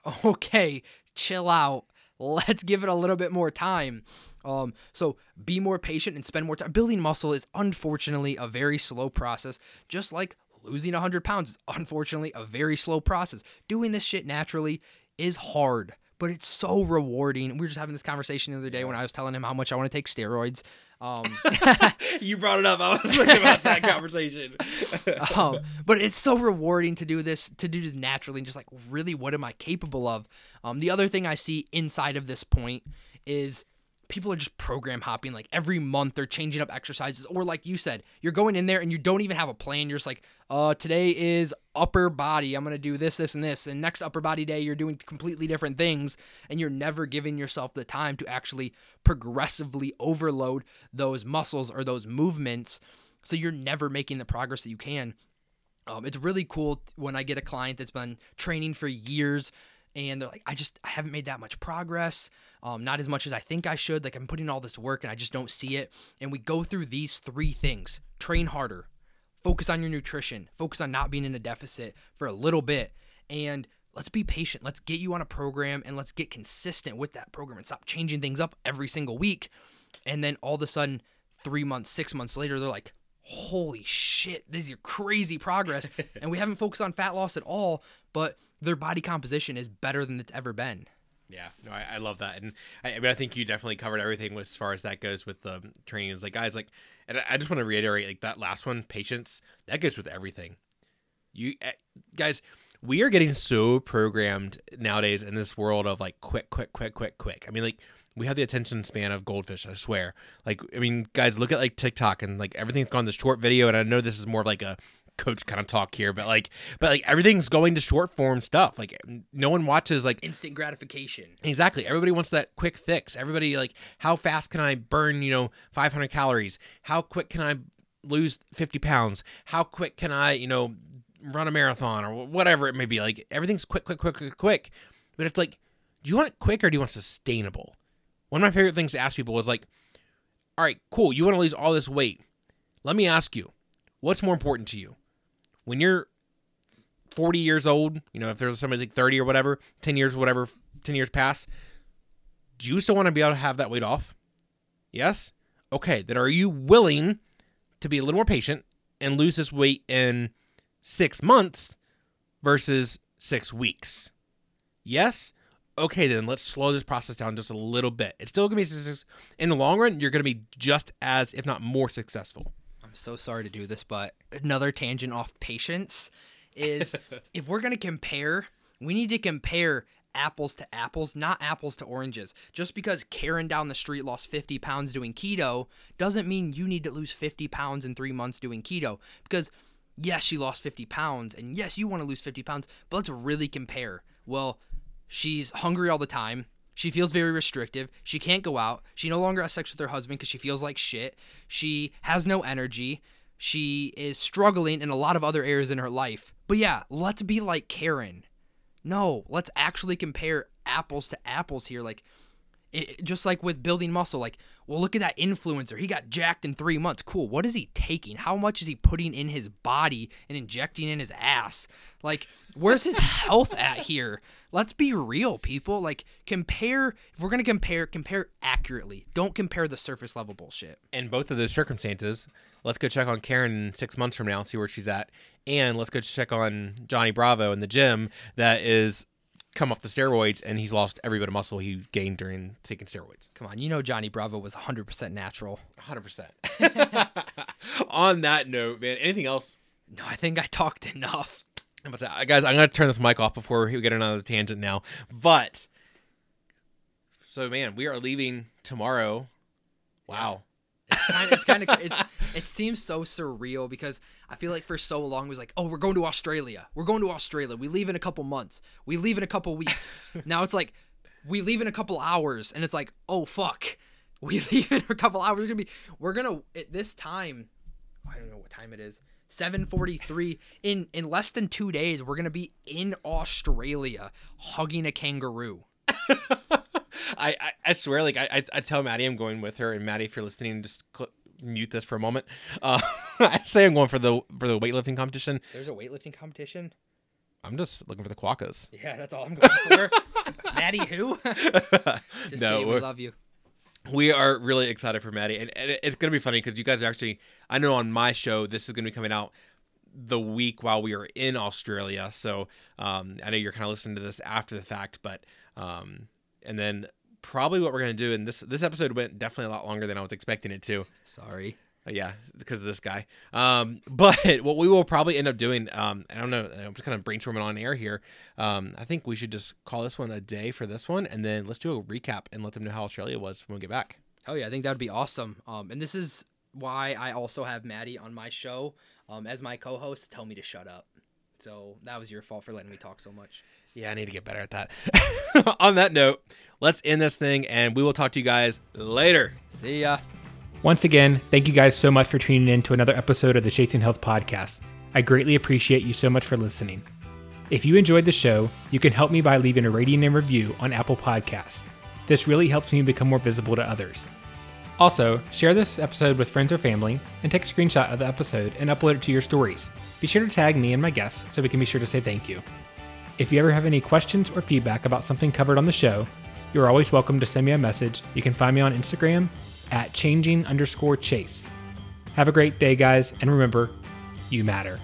Okay, chill out. Let's give it a little bit more time. Um, so be more patient and spend more time. Building muscle is unfortunately a very slow process, just like losing 100 pounds is unfortunately a very slow process. Doing this shit naturally is hard but it's so rewarding. We were just having this conversation the other day when I was telling him how much I want to take steroids. Um, you brought it up. I was thinking about that conversation. um, but it's so rewarding to do this, to do this naturally, and just like, really, what am I capable of? Um, the other thing I see inside of this point is people are just program hopping like every month they're changing up exercises or like you said you're going in there and you don't even have a plan. You're just like uh today is upper body. I'm gonna do this this and this and next upper body day you're doing completely different things and you're never giving yourself the time to actually progressively overload those muscles or those movements. So you're never making the progress that you can. Um, it's really cool when i get a client that's been training for years and they're like, I just I haven't made that much progress, um, not as much as I think I should. Like I'm putting all this work and I just don't see it. And we go through these three things: train harder, focus on your nutrition, focus on not being in a deficit for a little bit, and let's be patient. Let's get you on a program and let's get consistent with that program and stop changing things up every single week. And then all of a sudden, three months, six months later, they're like, holy shit, this is your crazy progress. and we haven't focused on fat loss at all, but their body composition is better than it's ever been. Yeah, no, I, I love that, and I, I, mean, I think you definitely covered everything as far as that goes with the training. Is like, guys, like, and I just want to reiterate, like that last one, patience, that goes with everything. You uh, guys, we are getting so programmed nowadays in this world of like quick, quick, quick, quick, quick. I mean, like we have the attention span of goldfish. I swear. Like, I mean, guys, look at like TikTok and like everything's gone to short video, and I know this is more of like a coach kind of talk here, but like, but like everything's going to short form stuff. Like, no one watches like instant gratification. Exactly. Everybody wants that quick fix. Everybody like, how fast can I burn? You know, 500 calories. How quick can I lose 50 pounds? How quick can I, you know, run a marathon or whatever it may be? Like, everything's quick, quick, quick, quick, quick. But it's like, do you want it quick or do you want sustainable? One of my favorite things to ask people is like, all right, cool. You want to lose all this weight. Let me ask you, what's more important to you? When you're 40 years old, you know, if there's somebody like 30 or whatever, 10 years, whatever, 10 years pass, do you still want to be able to have that weight off? Yes? Okay, then are you willing to be a little more patient and lose this weight in six months versus six weeks. Yes? Okay, then let's slow this process down just a little bit. It's still gonna be success- in the long run. You're gonna be just as, if not more, successful. I'm so sorry to do this, but another tangent off patience is if we're going to compare, we need to compare apples to apples, not apples to oranges. Just because Karen down the street lost 50 pounds doing keto doesn't mean you need to lose 50 pounds in three months doing keto. Because, yes, she lost 50 pounds, and yes, you want to lose 50 pounds, but let's really compare. Well, she's hungry all the time. She feels very restrictive. She can't go out. She no longer has sex with her husband because she feels like shit. She has no energy. She is struggling in a lot of other areas in her life. But yeah, let's be like Karen. No, let's actually compare apples to apples here. Like, it, just like with building muscle, like, well, look at that influencer. He got jacked in three months. Cool. What is he taking? How much is he putting in his body and injecting in his ass? Like, where's his health at here? Let's be real, people. Like, compare. If we're gonna compare, compare accurately. Don't compare the surface level bullshit. In both of those circumstances, let's go check on Karen six months from now and see where she's at. And let's go check on Johnny Bravo in the gym that is come off the steroids and he's lost every bit of muscle he gained during taking steroids. Come on, you know Johnny Bravo was 100% natural. 100%. on that note, man, anything else? No, I think I talked enough. Guys, I'm going to turn this mic off before we get another tangent now. But, so man, we are leaving tomorrow. Wow. It's kind of, it's, it seems so surreal because I feel like for so long it was like, oh, we're going to Australia. We're going to Australia. We leave in a couple months. We leave in a couple weeks. now it's like, we leave in a couple hours, and it's like, oh fuck, we leave in a couple hours. We're gonna be, we're gonna at this time. I don't know what time it is. 7:43 in in less than 2 days we're going to be in Australia hugging a kangaroo. I, I, I swear like I, I tell Maddie I'm going with her and Maddie if you're listening just cl- mute this for a moment. Uh, I say I'm going for the for the weightlifting competition. There's a weightlifting competition? I'm just looking for the quokkas. Yeah, that's all I'm going for. Maddie who? Just no, kidding, we love you. we are really excited for Maddie, and, and it's gonna be funny because you guys are actually. I know on my show this is gonna be coming out the week while we are in Australia, so um, I know you're kind of listening to this after the fact, but um, and then probably what we're gonna do, and this this episode went definitely a lot longer than I was expecting it to. Sorry. Uh, yeah, because of this guy. Um, but what we will probably end up doing, um, I don't know, I'm just kind of brainstorming on air here. Um, I think we should just call this one a day for this one, and then let's do a recap and let them know how Australia was when we get back. Oh yeah, I think that would be awesome. Um, and this is why I also have Maddie on my show um, as my co-host. Tell me to shut up. So that was your fault for letting me talk so much. Yeah, I need to get better at that. on that note, let's end this thing, and we will talk to you guys later. See ya. Once again, thank you guys so much for tuning in to another episode of the Chasing Health podcast. I greatly appreciate you so much for listening. If you enjoyed the show, you can help me by leaving a rating and review on Apple Podcasts. This really helps me become more visible to others. Also, share this episode with friends or family and take a screenshot of the episode and upload it to your stories. Be sure to tag me and my guests so we can be sure to say thank you. If you ever have any questions or feedback about something covered on the show, you're always welcome to send me a message. You can find me on Instagram at changing underscore chase. Have a great day, guys, and remember, you matter.